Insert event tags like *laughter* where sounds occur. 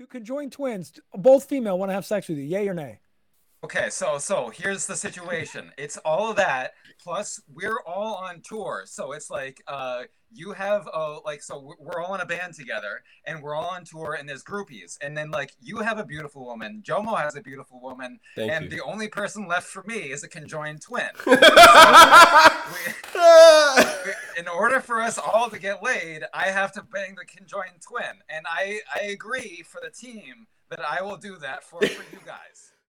Two conjoined twins, both female, want to have sex with you. Yay or nay? Okay, so so here's the situation. It's all of that plus we're all on tour. So it's like uh you have uh like so we're- we're all in a band together and we're all on tour and there's groupies and then like you have a beautiful woman, Jomo has a beautiful woman Thank and you. the only person left for me is a conjoined twin. *laughs* We- in order for us all to get laid, I have to bang the conjoined twin, and I I agree for the team that I will do that for, for you guys.